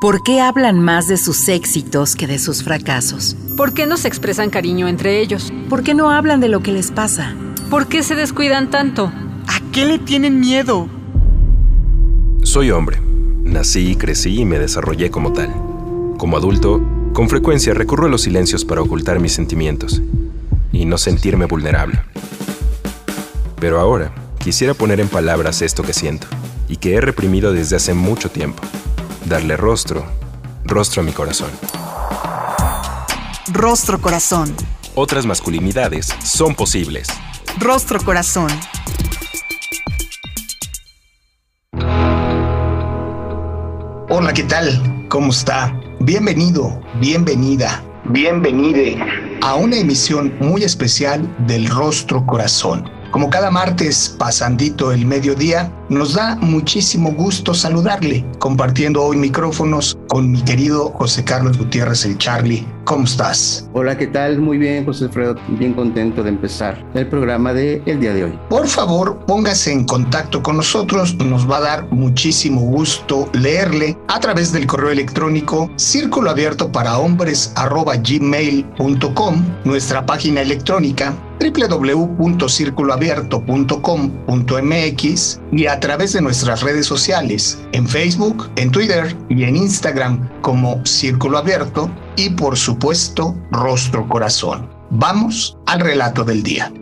¿Por qué hablan más de sus éxitos que de sus fracasos? ¿Por qué no se expresan cariño entre ellos? ¿Por qué no hablan de lo que les pasa? ¿Por qué se descuidan tanto? ¿A qué le tienen miedo? Soy hombre. Nací, crecí y me desarrollé como tal. Como adulto, con frecuencia recurro a los silencios para ocultar mis sentimientos y no sentirme vulnerable. Pero ahora quisiera poner en palabras esto que siento y que he reprimido desde hace mucho tiempo darle rostro, rostro a mi corazón. Rostro corazón. Otras masculinidades son posibles. Rostro corazón. Hola, ¿qué tal? ¿Cómo está? Bienvenido, bienvenida, bienvenide a una emisión muy especial del Rostro Corazón como cada martes, pasandito el mediodía, nos da muchísimo gusto saludarle, compartiendo hoy micrófonos con mi querido José Carlos Gutiérrez el Charlie. ¿Cómo estás? Hola, ¿qué tal? Muy bien, José Alfredo. Bien contento de empezar el programa de el día de hoy. Por favor, póngase en contacto con nosotros. Nos va a dar muchísimo gusto leerle a través del correo electrónico círculo abierto para hombres gmail.com, nuestra página electrónica www.circuloabierto.com.mx y a través de nuestras redes sociales, en Facebook, en Twitter y en Instagram como Círculo Abierto y por supuesto Rostro Corazón. Vamos al relato del día.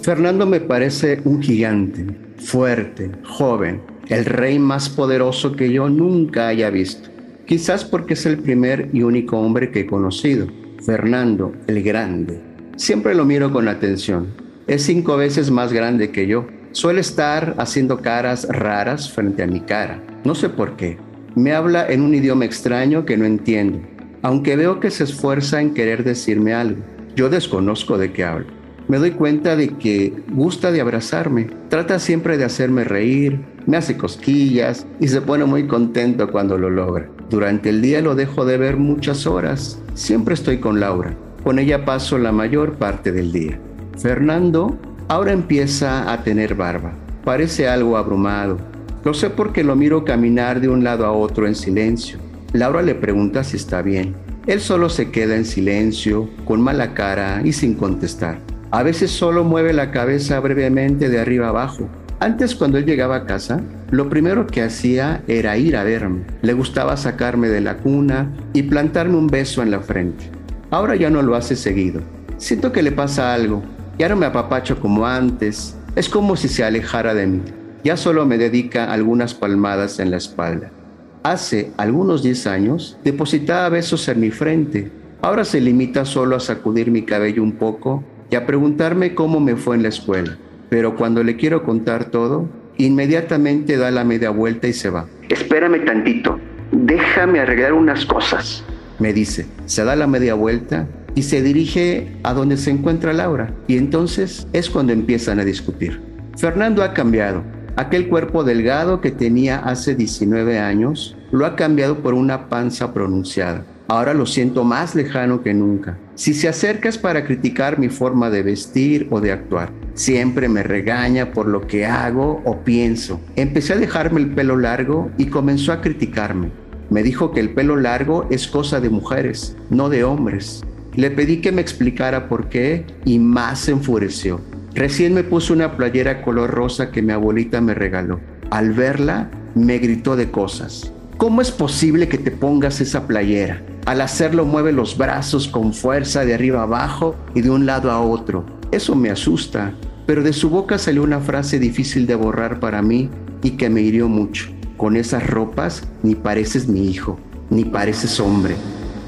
Fernando me parece un gigante, fuerte, joven, el rey más poderoso que yo nunca haya visto. Quizás porque es el primer y único hombre que he conocido, Fernando el Grande Siempre lo miro con atención. Es cinco veces más grande que yo. Suele estar haciendo caras raras frente a mi cara. No sé por qué. Me habla en un idioma extraño que no entiendo, aunque veo que se esfuerza en querer decirme algo. Yo desconozco de qué habla. Me doy cuenta de que gusta de abrazarme. Trata siempre de hacerme reír, me hace cosquillas y se pone muy contento cuando lo logra. Durante el día lo dejo de ver muchas horas. Siempre estoy con Laura. Con ella paso la mayor parte del día. Fernando ahora empieza a tener barba. Parece algo abrumado. Lo sé porque lo miro caminar de un lado a otro en silencio. Laura le pregunta si está bien. Él solo se queda en silencio, con mala cara y sin contestar. A veces solo mueve la cabeza brevemente de arriba abajo. Antes cuando él llegaba a casa, lo primero que hacía era ir a verme. Le gustaba sacarme de la cuna y plantarme un beso en la frente. Ahora ya no lo hace seguido. Siento que le pasa algo. Ya no me apapacho como antes. Es como si se alejara de mí. Ya solo me dedica algunas palmadas en la espalda. Hace algunos 10 años depositaba besos en mi frente. Ahora se limita solo a sacudir mi cabello un poco y a preguntarme cómo me fue en la escuela. Pero cuando le quiero contar todo, inmediatamente da la media vuelta y se va. Espérame tantito. Déjame arreglar unas cosas me dice. Se da la media vuelta y se dirige a donde se encuentra Laura. Y entonces es cuando empiezan a discutir. Fernando ha cambiado. Aquel cuerpo delgado que tenía hace 19 años lo ha cambiado por una panza pronunciada. Ahora lo siento más lejano que nunca. Si se acerca es para criticar mi forma de vestir o de actuar. Siempre me regaña por lo que hago o pienso. Empecé a dejarme el pelo largo y comenzó a criticarme. Me dijo que el pelo largo es cosa de mujeres, no de hombres. Le pedí que me explicara por qué y más se enfureció. Recién me puso una playera color rosa que mi abuelita me regaló. Al verla, me gritó de cosas. ¿Cómo es posible que te pongas esa playera? Al hacerlo mueve los brazos con fuerza de arriba abajo y de un lado a otro. Eso me asusta, pero de su boca salió una frase difícil de borrar para mí y que me hirió mucho. Con esas ropas ni pareces mi hijo, ni pareces hombre.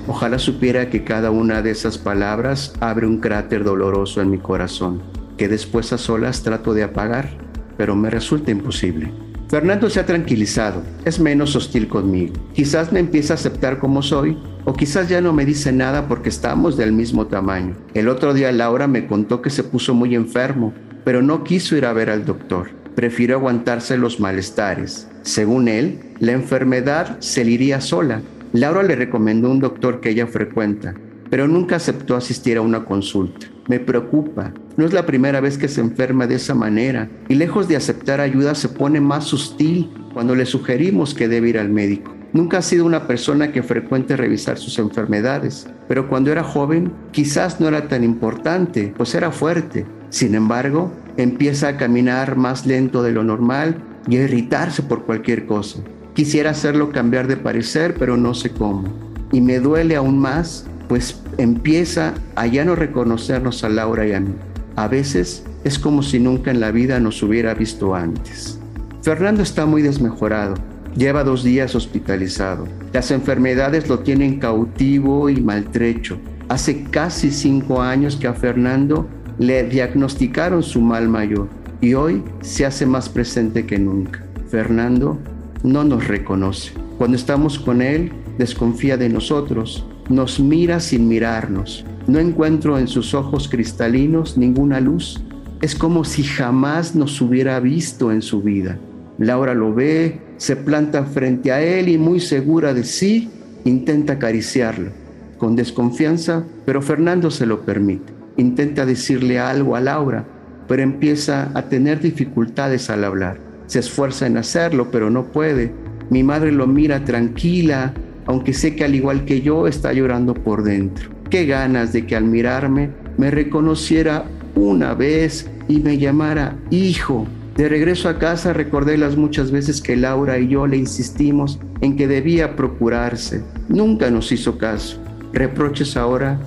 Ojalá supiera que cada una de esas palabras abre un cráter doloroso en mi corazón, que después a solas trato de apagar, pero me resulta imposible. Fernando se ha tranquilizado, es menos hostil conmigo. Quizás me empieza a aceptar como soy, o quizás ya no me dice nada porque estamos del mismo tamaño. El otro día Laura me contó que se puso muy enfermo, pero no quiso ir a ver al doctor prefirió aguantarse los malestares. Según él, la enfermedad se le iría sola. Laura le recomendó un doctor que ella frecuenta, pero nunca aceptó asistir a una consulta. Me preocupa. No es la primera vez que se enferma de esa manera y lejos de aceptar ayuda se pone más hostil cuando le sugerimos que debe ir al médico. Nunca ha sido una persona que frecuente revisar sus enfermedades, pero cuando era joven quizás no era tan importante, pues era fuerte. Sin embargo, empieza a caminar más lento de lo normal y a irritarse por cualquier cosa. Quisiera hacerlo cambiar de parecer, pero no sé cómo. Y me duele aún más, pues empieza a ya no reconocernos a Laura y a mí. A veces es como si nunca en la vida nos hubiera visto antes. Fernando está muy desmejorado Lleva dos días hospitalizado. Las enfermedades lo tienen cautivo y maltrecho. Hace casi cinco años que a Fernando le diagnosticaron su mal mayor y hoy se hace más presente que nunca. Fernando no nos reconoce. Cuando estamos con él, desconfía de nosotros, nos mira sin mirarnos. No encuentro en sus ojos cristalinos ninguna luz. Es como si jamás nos hubiera visto en su vida. Laura lo ve, se planta frente a él y muy segura de sí, intenta acariciarlo. Con desconfianza, pero Fernando se lo permite. Intenta decirle algo a Laura, pero empieza a tener dificultades al hablar. Se esfuerza en hacerlo, pero no puede. Mi madre lo mira tranquila, aunque sé que al igual que yo está llorando por dentro. Qué ganas de que al mirarme me reconociera una vez y me llamara hijo. De regreso a casa recordé las muchas veces que Laura y yo le insistimos en que debía procurarse. Nunca nos hizo caso. Reproches ahora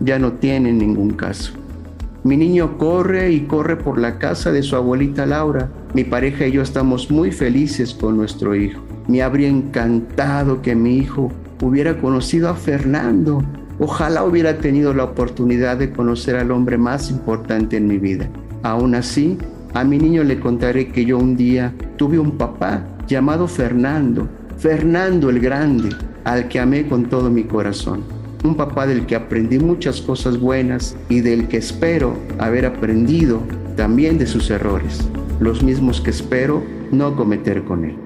ya no tienen ningún caso. Mi niño corre y corre por la casa de su abuelita Laura. Mi pareja y yo estamos muy felices con nuestro hijo. Me habría encantado que mi hijo hubiera conocido a Fernando. Ojalá hubiera tenido la oportunidad de conocer al hombre más importante en mi vida. Aún así, a mi niño le contaré que yo un día tuve un papá llamado Fernando, Fernando el Grande, al que amé con todo mi corazón. Un papá del que aprendí muchas cosas buenas y del que espero haber aprendido también de sus errores, los mismos que espero no cometer con él.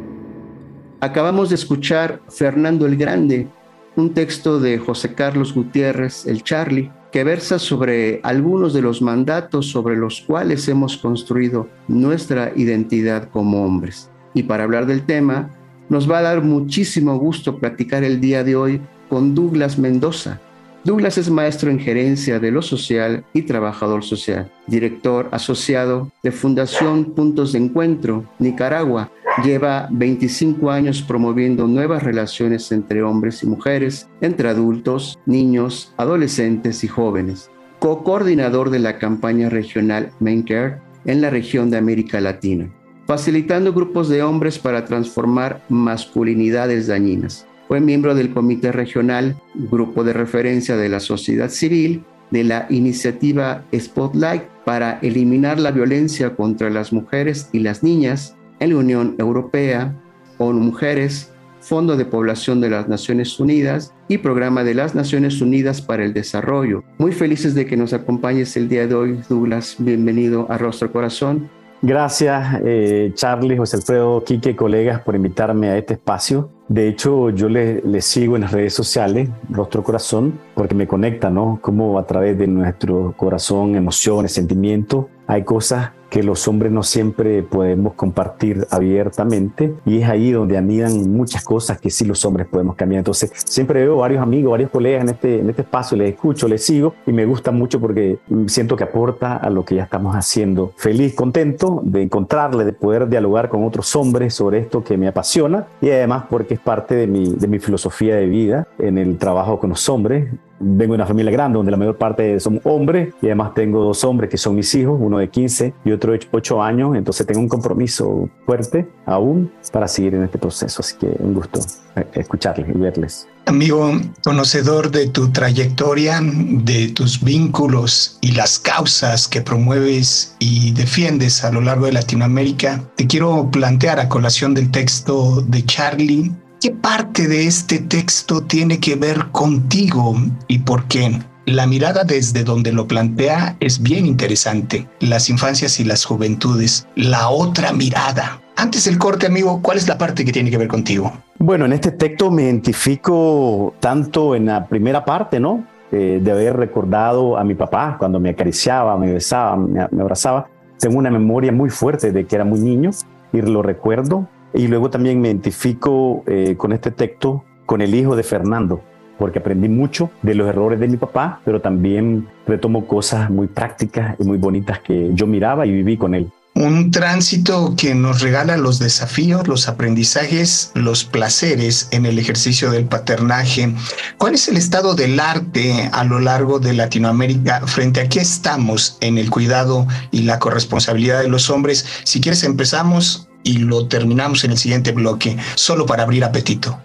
Acabamos de escuchar Fernando el Grande, un texto de José Carlos Gutiérrez, el Charlie, que versa sobre algunos de los mandatos sobre los cuales hemos construido nuestra identidad como hombres. Y para hablar del tema, nos va a dar muchísimo gusto platicar el día de hoy con Douglas Mendoza. Douglas es maestro en gerencia de lo social y trabajador social, director asociado de Fundación Puntos de Encuentro, Nicaragua, Lleva 25 años promoviendo nuevas relaciones entre hombres y mujeres, entre adultos, niños, adolescentes y jóvenes. Co-coordinador de la campaña regional Care en la región de América Latina, facilitando grupos de hombres para transformar masculinidades dañinas. Fue miembro del Comité Regional, grupo de referencia de la sociedad civil, de la iniciativa Spotlight para eliminar la violencia contra las mujeres y las niñas en la Unión Europea, ONU Mujeres, Fondo de Población de las Naciones Unidas y Programa de las Naciones Unidas para el Desarrollo. Muy felices de que nos acompañes el día de hoy, Douglas. Bienvenido a Rostro Corazón. Gracias, eh, Charlie, José Alfredo, Quique, colegas, por invitarme a este espacio. De hecho, yo les le sigo en las redes sociales, Rostro Corazón, porque me conecta, ¿no? Como a través de nuestro corazón, emociones, sentimientos, hay cosas que los hombres no siempre podemos compartir abiertamente y es ahí donde anidan muchas cosas que sí los hombres podemos cambiar. Entonces, siempre veo varios amigos, varios colegas en este, en este espacio, les escucho, les sigo y me gusta mucho porque siento que aporta a lo que ya estamos haciendo. Feliz, contento de encontrarle, de poder dialogar con otros hombres sobre esto que me apasiona y además porque es parte de mi, de mi filosofía de vida en el trabajo con los hombres vengo de una familia grande donde la mayor parte son hombres y además tengo dos hombres que son mis hijos, uno de 15 y otro de 8 años, entonces tengo un compromiso fuerte aún para seguir en este proceso, así que un gusto eh, escucharles y verles. Amigo, conocedor de tu trayectoria, de tus vínculos y las causas que promueves y defiendes a lo largo de Latinoamérica, te quiero plantear a colación del texto de Charlie ¿Qué parte de este texto tiene que ver contigo y por qué? La mirada desde donde lo plantea es bien interesante. Las infancias y las juventudes. La otra mirada. Antes del corte, amigo, ¿cuál es la parte que tiene que ver contigo? Bueno, en este texto me identifico tanto en la primera parte, ¿no? Eh, de haber recordado a mi papá cuando me acariciaba, me besaba, me, me abrazaba. Tengo una memoria muy fuerte de que era muy niño y lo recuerdo Y luego también me identifico eh, con este texto con el hijo de Fernando, porque aprendí mucho de los errores de mi papá, pero también retomo cosas muy prácticas y muy bonitas que yo miraba y viví con él. Un tránsito que nos regala los desafíos, los aprendizajes, los placeres en el ejercicio del paternaje. ¿Cuál es el estado del arte a lo largo de Latinoamérica? ¿Frente a qué estamos en el cuidado y la corresponsabilidad de los hombres? Si quieres empezamos y lo terminamos en el siguiente bloque, solo para abrir apetito.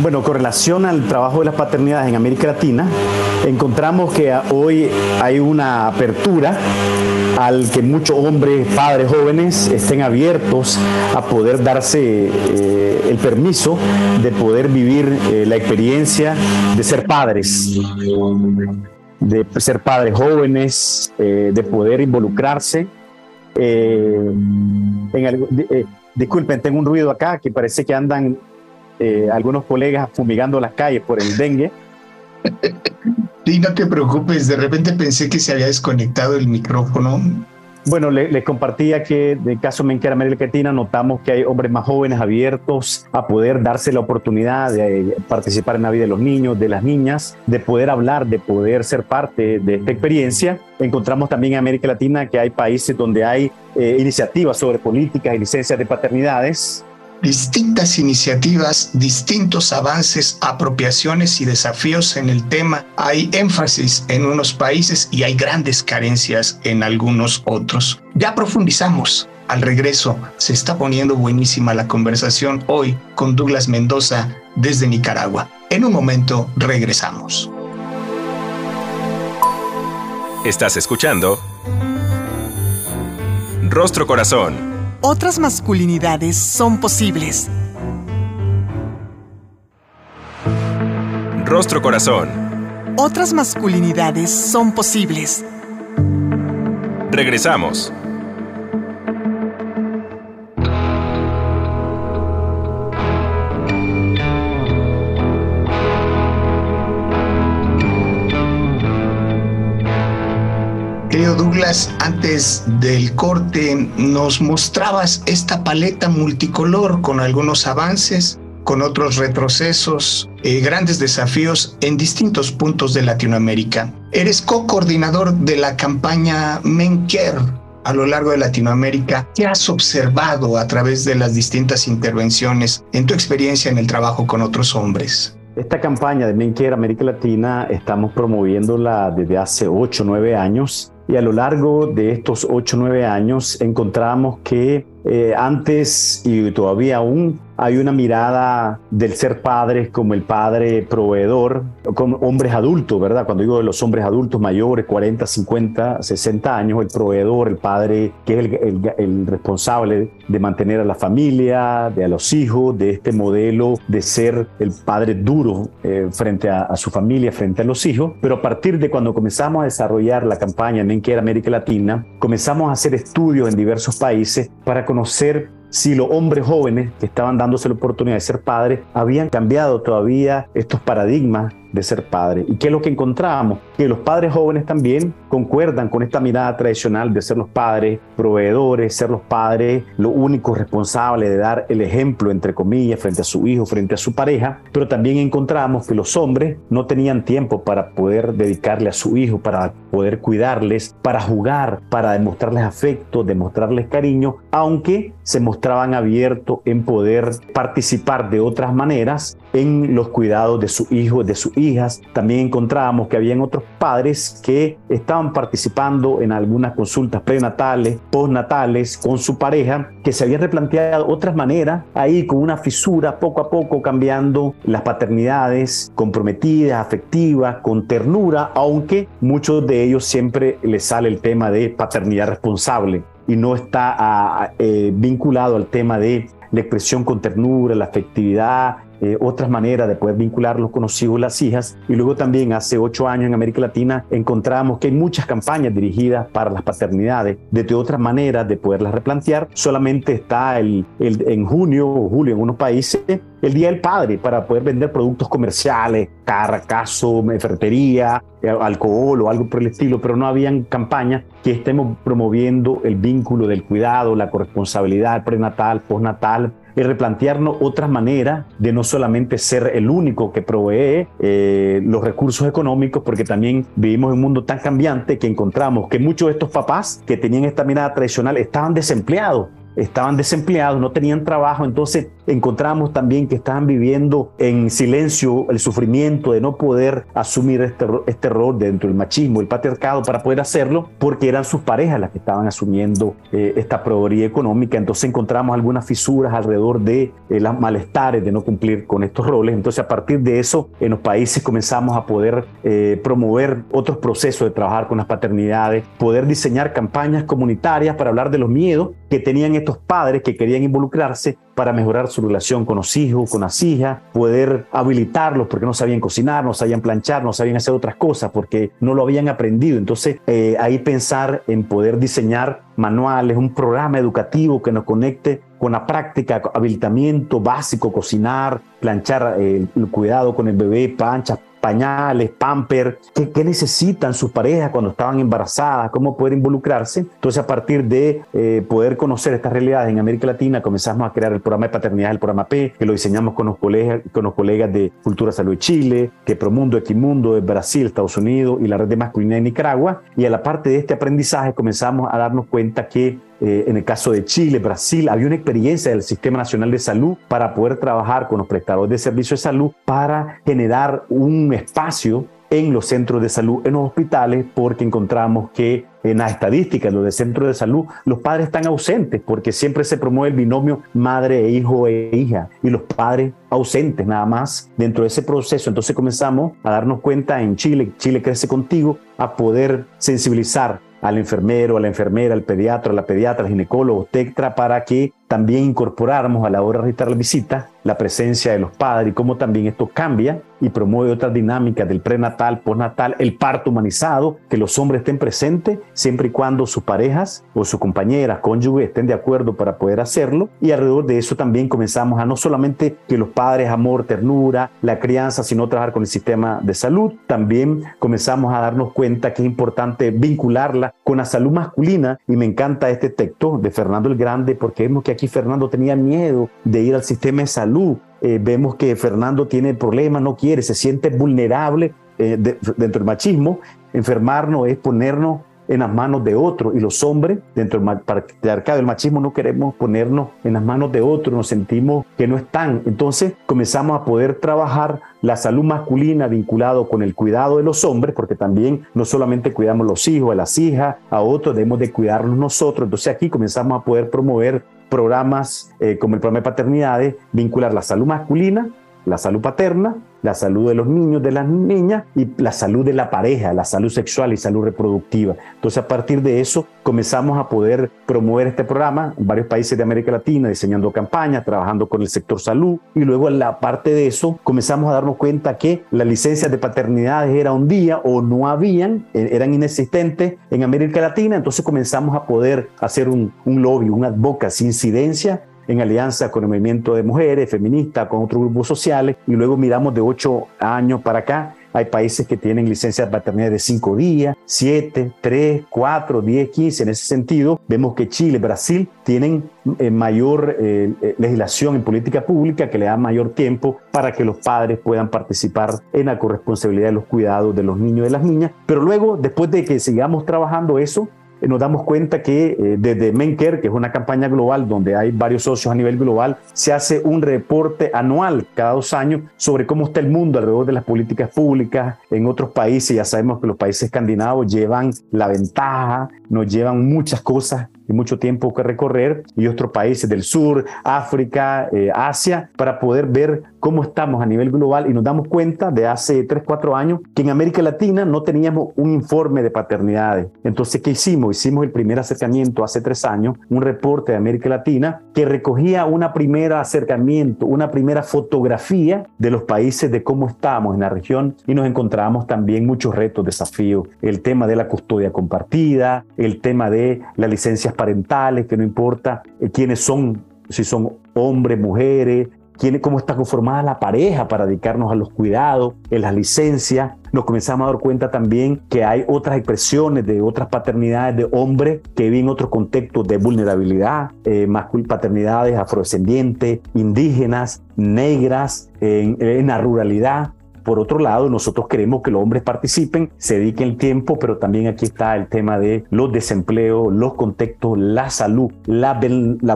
Bueno, con relación al trabajo de las paternidades en América Latina, encontramos que hoy hay una apertura al que muchos hombres, padres jóvenes estén abiertos a poder darse eh, el permiso de poder vivir eh, la experiencia de ser padres, de ser padres jóvenes, eh, de poder involucrarse. Disculpen, tengo un ruido acá que parece que andan eh, algunos colegas fumigando las calles por el dengue. Sí, no te preocupes, de repente pensé que se había desconectado el micrófono. Bueno, les, compartía que en el caso de América Latina notamos que hay hombres más jóvenes abiertos a poder darse la oportunidad de participar en la vida de los niños, de las niñas, de poder hablar, de poder ser parte de esta experiencia. Encontramos también en América Latina que hay países donde hay eh, iniciativas sobre políticas y licencias de paternidades distintas iniciativas, distintos avances, apropiaciones y desafíos en el tema. Hay énfasis en unos países y hay grandes carencias en algunos otros. Ya profundizamos. Al regreso, se está poniendo buenísima la conversación hoy con Douglas Mendoza desde Nicaragua. En un momento regresamos. Estás escuchando Rostro Corazón otras masculinidades son posibles. Rostro Corazón. Otras masculinidades son posibles. Regresamos. Douglas, antes del corte nos mostrabas esta paleta multicolor con algunos avances, con otros retrocesos, eh, grandes desafíos en distintos puntos de Latinoamérica. Eres co-coordinador de la campaña Menker a lo largo de Latinoamérica. ¿Qué has observado a través de las distintas intervenciones en tu experiencia en el trabajo con otros hombres? Esta campaña de Menker América Latina estamos promoviéndola desde hace 8 o 9 años y a lo largo de estos 8 o 9 años encontramos que eh, antes y todavía aún hay una mirada del ser padres como el padre proveedor, como hombres adultos, ¿verdad? Cuando digo de los hombres adultos mayores, 40, 50, 60 años, el proveedor, el padre que es el, responsable de mantener a la familia, de a los hijos, de este modelo de ser el padre duro eh, frente a, su familia, frente a los hijos. Pero a partir de cuando comenzamos a desarrollar la campaña en Enquera América Latina, comenzamos a hacer estudios en diversos países para conocer si los hombres jóvenes que estaban dándose la oportunidad de ser padres habían cambiado todavía estos paradigmas de ser padre. ¿Y qué es lo que encontramos? Que los padres jóvenes también concuerdan con esta mirada tradicional de ser los padres proveedores, ser los padres los únicos responsables de dar el ejemplo, entre comillas, frente a su hijo, frente a su pareja, pero también encontramos que los hombres no tenían tiempo para poder dedicarle a su hijo, para poder cuidarles, para jugar, para demostrarles afecto, demostrarles cariño, aunque se mostraban abiertos en poder participar de otras maneras en los cuidados de su hijo, de su También encontrábamos que habían otros padres que estaban participando en algunas consultas prenatales, postnatales con su pareja, que se habían replanteado otras maneras, ahí con una fisura poco a poco cambiando las paternidades comprometidas, afectivas, con ternura, aunque muchos de ellos siempre les sale el tema de paternidad responsable y no está eh, vinculado al tema de la expresión con ternura, la afectividad, eh, otras maneras de poder vincularlos con los hijos y las hijas. Y luego también hace ocho años en América Latina encontramos que hay muchas campañas dirigidas para las paternidades, desde otras maneras de poderlas replantear. Solamente está el, el, en junio o julio en unos países el Día del Padre para poder vender productos comerciales, carracazo, ferretería, eh, alcohol o algo por el estilo, pero no habían campañas que estemos promoviendo el vínculo del cuidado, la corresponsabilidad prenatal, postnatal, el replantearnos otras maneras de no solamente ser el único que provee eh, los recursos económicos, porque también vivimos en un mundo tan cambiante que encontramos que muchos de estos papás que tenían esta mirada tradicional estaban desempleados estaban desempleados, no tenían trabajo, entonces encontramos también que estaban viviendo en silencio el sufrimiento de no poder asumir este, este rol dentro del machismo, el patriarcado para poder hacerlo, porque eran sus parejas las que estaban asumiendo eh, esta proveeduría económica, entonces encontramos algunas fisuras alrededor de eh, los malestares de no cumplir con estos roles, entonces a partir de eso en los países comenzamos a poder eh, promover otros procesos de trabajar con las paternidades, poder diseñar campañas comunitarias para hablar de los miedos que tenían estos padres que querían involucrarse para mejorar su relación con los hijos, con las hijas, poder habilitarlos porque no sabían cocinar, no sabían planchar, no sabían hacer otras cosas porque no lo habían aprendido. Entonces, eh, ahí pensar en poder diseñar manuales, un programa educativo que nos conecte con la práctica, habilitamiento básico, cocinar, planchar, eh, el cuidado con el bebé, plancha, pañales, pamper, ¿qué, necesitan sus parejas cuando estaban embarazadas, cómo poder involucrarse. Entonces, a partir de eh, poder conocer estas realidades en América Latina, comenzamos a crear el programa de paternidad, el programa P, que lo diseñamos con los colegas, con los colegas de Cultura Salud de Chile, que Promundo, Equimundo de Brasil, Estados Unidos y la red de masculinidad de Nicaragua. Y a la parte de este aprendizaje comenzamos a darnos cuenta que eh, en el caso de Chile, Brasil, había una experiencia del Sistema Nacional de Salud para poder trabajar con los prestadores de servicios de salud para generar un espacio en los centros de salud, en los hospitales, porque encontramos que en las estadísticas, los de centros de salud, los padres están ausentes porque siempre se promueve el binomio madre e hijo e hija y los padres ausentes nada más dentro de ese proceso. Entonces comenzamos a darnos cuenta en Chile, Chile crece contigo, a poder sensibilizar al enfermero, a la enfermera, al pediatra, a la pediatra, al ginecólogo, TECTRA, para que también incorporáramos a la hora de registrar la visita la presencia de los padres y cómo también esto cambia y promueve otras dinámicas del prenatal, postnatal, el parto humanizado, que los hombres estén presentes siempre y cuando sus parejas o sus compañeras, cónyuges estén de acuerdo para poder hacerlo. Y alrededor de eso también comenzamos a no solamente que los padres, amor, ternura, la crianza, sino trabajar con el sistema de salud, también comenzamos a darnos cuenta que es importante vincularla con la salud masculina y me encanta este texto de Fernando el Grande porque vemos que aquí Fernando tenía miedo de ir al sistema de salud. Eh, vemos que Fernando tiene problemas, no quiere, se siente vulnerable eh, dentro del machismo. Enfermarnos es ponernos en las manos de otro y los hombres dentro del arcado del machismo no queremos ponernos en las manos de otro, nos sentimos que no están. Entonces comenzamos a poder trabajar la salud masculina vinculado con el cuidado de los hombres, porque también no solamente cuidamos los hijos, a las hijas, a otros debemos de cuidarnos nosotros. Entonces aquí comenzamos a poder promover programas eh, como el programa de paternidades, vincular la salud masculina, la salud paterna, la salud de los niños, de las niñas y la salud de la pareja, la salud sexual y salud reproductiva. Entonces a partir de eso comenzamos a poder promover este programa en varios países de América Latina, diseñando campañas, trabajando con el sector salud y luego en la parte de eso comenzamos a darnos cuenta que las licencias de paternidades era un día o no habían, e-, eran inexistentes en América Latina, entonces comenzamos a poder hacer un, un lobby, una advocacy, incidencia en alianza con el movimiento de mujeres, feministas, con otros grupos sociales, y luego miramos de ocho años para acá. Hay países que tienen licencias de paternidad de cinco días, siete, tres, cuatro, diez, quince. En ese sentido, vemos que Chile, Brasil tienen eh, mayor eh, eh, legislación en política pública que le da mayor tiempo para que los padres puedan participar en la corresponsabilidad de los cuidados de los niños y de las niñas. Pero luego, después de que sigamos trabajando eso, nos damos cuenta que eh, desde Menker, que es una campaña global donde hay varios socios a nivel global, se hace un reporte anual cada dos años sobre cómo está el mundo alrededor de las políticas públicas en otros países. Ya sabemos que los países escandinavos llevan la ventaja, nos llevan muchas cosas y mucho tiempo que recorrer y otros países del sur, África, eh, Asia, para poder ver cómo estamos a nivel global y nos damos cuenta de hace 3, 4 años que en América Latina no teníamos un informe de paternidades. Entonces, ¿qué hicimos? Hicimos el primer acercamiento hace 3 años, un reporte de América Latina que recogía una primera acercamiento, una primera fotografía de los países de cómo estábamos en la región y nos encontramos también muchos retos, desafíos, el tema de la custodia compartida, el tema de las parentales, que no importa eh, quiénes son, si son hombres, mujeres, quién, cómo está conformada la pareja para dedicarnos a los cuidados, en las licencias. Nos comenzamos a dar cuenta también que hay otras expresiones de otras paternidades de hombres que viven otros contextos de vulnerabilidad, eh, paternidades afrodescendientes, indígenas, negras, en la ruralidad. Por otro lado, nosotros queremos que los hombres participen, se dediquen el tiempo, pero también aquí está el tema de los desempleos, los contextos, la salud, la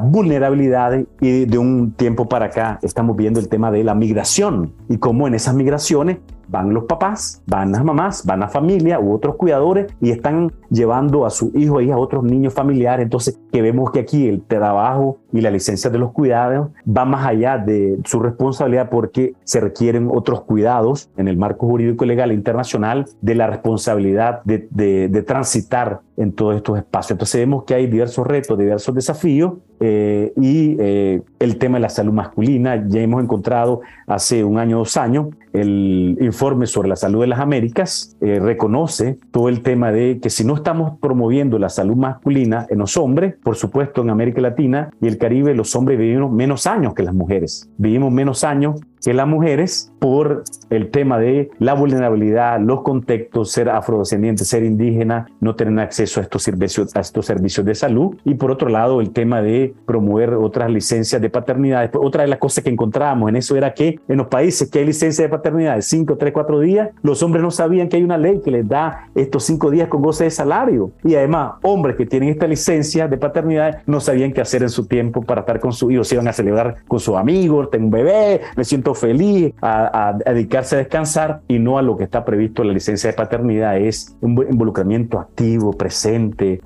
vulnerabilidades y de un tiempo para acá estamos viendo el tema de la migración y cómo en esas migraciones van los papás, van las mamás, van la familia u otros cuidadores y están llevando a su hijo y a otros niños familiares. Entonces, que vemos que aquí el trabajo y la licencia de los cuidados va más allá de su responsabilidad porque se requieren otros cuidados en el marco jurídico legal internacional de la responsabilidad de, de transitar en todos estos espacios. Entonces vemos que hay diversos retos, diversos desafíos eh, y eh, el tema de la salud masculina, ya hemos encontrado hace un año, dos años, el informe sobre la salud de las Américas eh, reconoce todo el tema de que si no estamos promoviendo la salud masculina en los hombres, por supuesto en América Latina y el Caribe, los hombres vivimos menos años que las mujeres, vivimos menos años que las mujeres por el tema de la vulnerabilidad, los contextos, ser afrodescendiente, ser indígena, no tener acceso a estos servicios, a estos servicios de salud. Y por otro lado el tema de promover otras licencias de paternidad. Otra de las cosas que encontrábamos en eso era que en los países que hay licencia de paternidad de 5, 3, 4 días, los hombres no sabían que hay una ley que les da estos 5 días con goce de salario. Y además hombres que tienen esta licencia de paternidad no sabían qué hacer en su tiempo para estar con su hijo, se iban a celebrar con sus amigos, tengo un bebé, me siento feliz a, dedicarse a descansar. Y no a lo que está previsto en la licencia de paternidad, es un involucramiento activo, presente,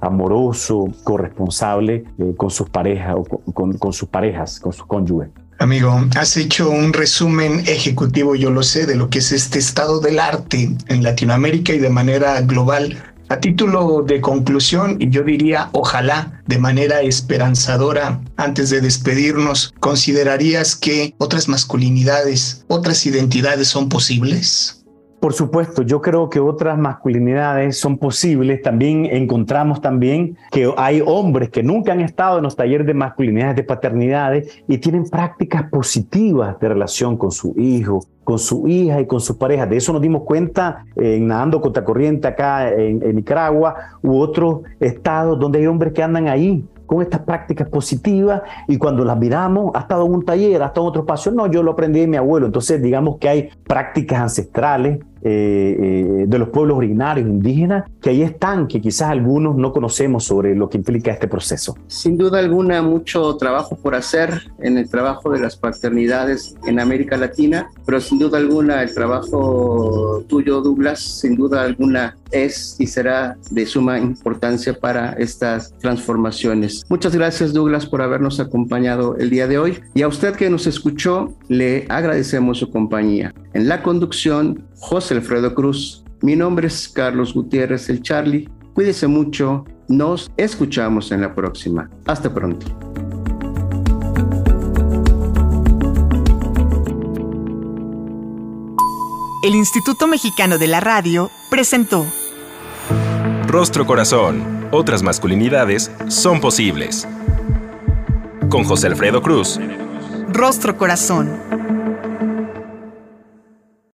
amoroso, corresponsable eh, con sus parejas o con, con sus parejas, con sus cónyuges. Amigo, has hecho un resumen ejecutivo, yo lo sé, de lo que es este estado del arte en Latinoamérica y de manera global. A título de conclusión, y yo diría, ojalá de manera esperanzadora, antes de despedirnos, ¿considerarías que otras masculinidades, otras identidades son posibles? Por supuesto, yo creo que otras masculinidades son posibles. También encontramos también que hay hombres que nunca han estado en los talleres de masculinidades, de paternidades y tienen prácticas positivas de relación con su hijo, con su hija y con su pareja. De eso nos dimos cuenta en Nadando contra Corriente acá en, Nicaragua u otros estados donde hay hombres que andan ahí con estas prácticas positivas y cuando las miramos, ha estado en un taller, ha estado en otro espacio, no, yo lo aprendí de mi abuelo. Entonces, digamos que hay prácticas ancestrales eh, eh, de los pueblos originarios indígenas que ahí están, que quizás algunos no conocemos sobre lo que implica este proceso. Sin duda alguna, mucho trabajo por hacer en el trabajo de las paternidades en América Latina, pero sin duda alguna el trabajo tuyo, Douglas, sin duda alguna es y será de suma importancia para estas transformaciones. Muchas gracias, Douglas, por habernos acompañado el día de hoy y a usted que nos escuchó, le agradecemos su compañía. En la conducción, José Alfredo Cruz. Mi nombre es Carlos Gutiérrez, el Charlie. Cuídese mucho. Nos escuchamos en la próxima. Hasta pronto. El Instituto Mexicano de la Radio presentó Rostro Corazón. Otras masculinidades son posibles. Con José Alfredo Cruz. Rostro Corazón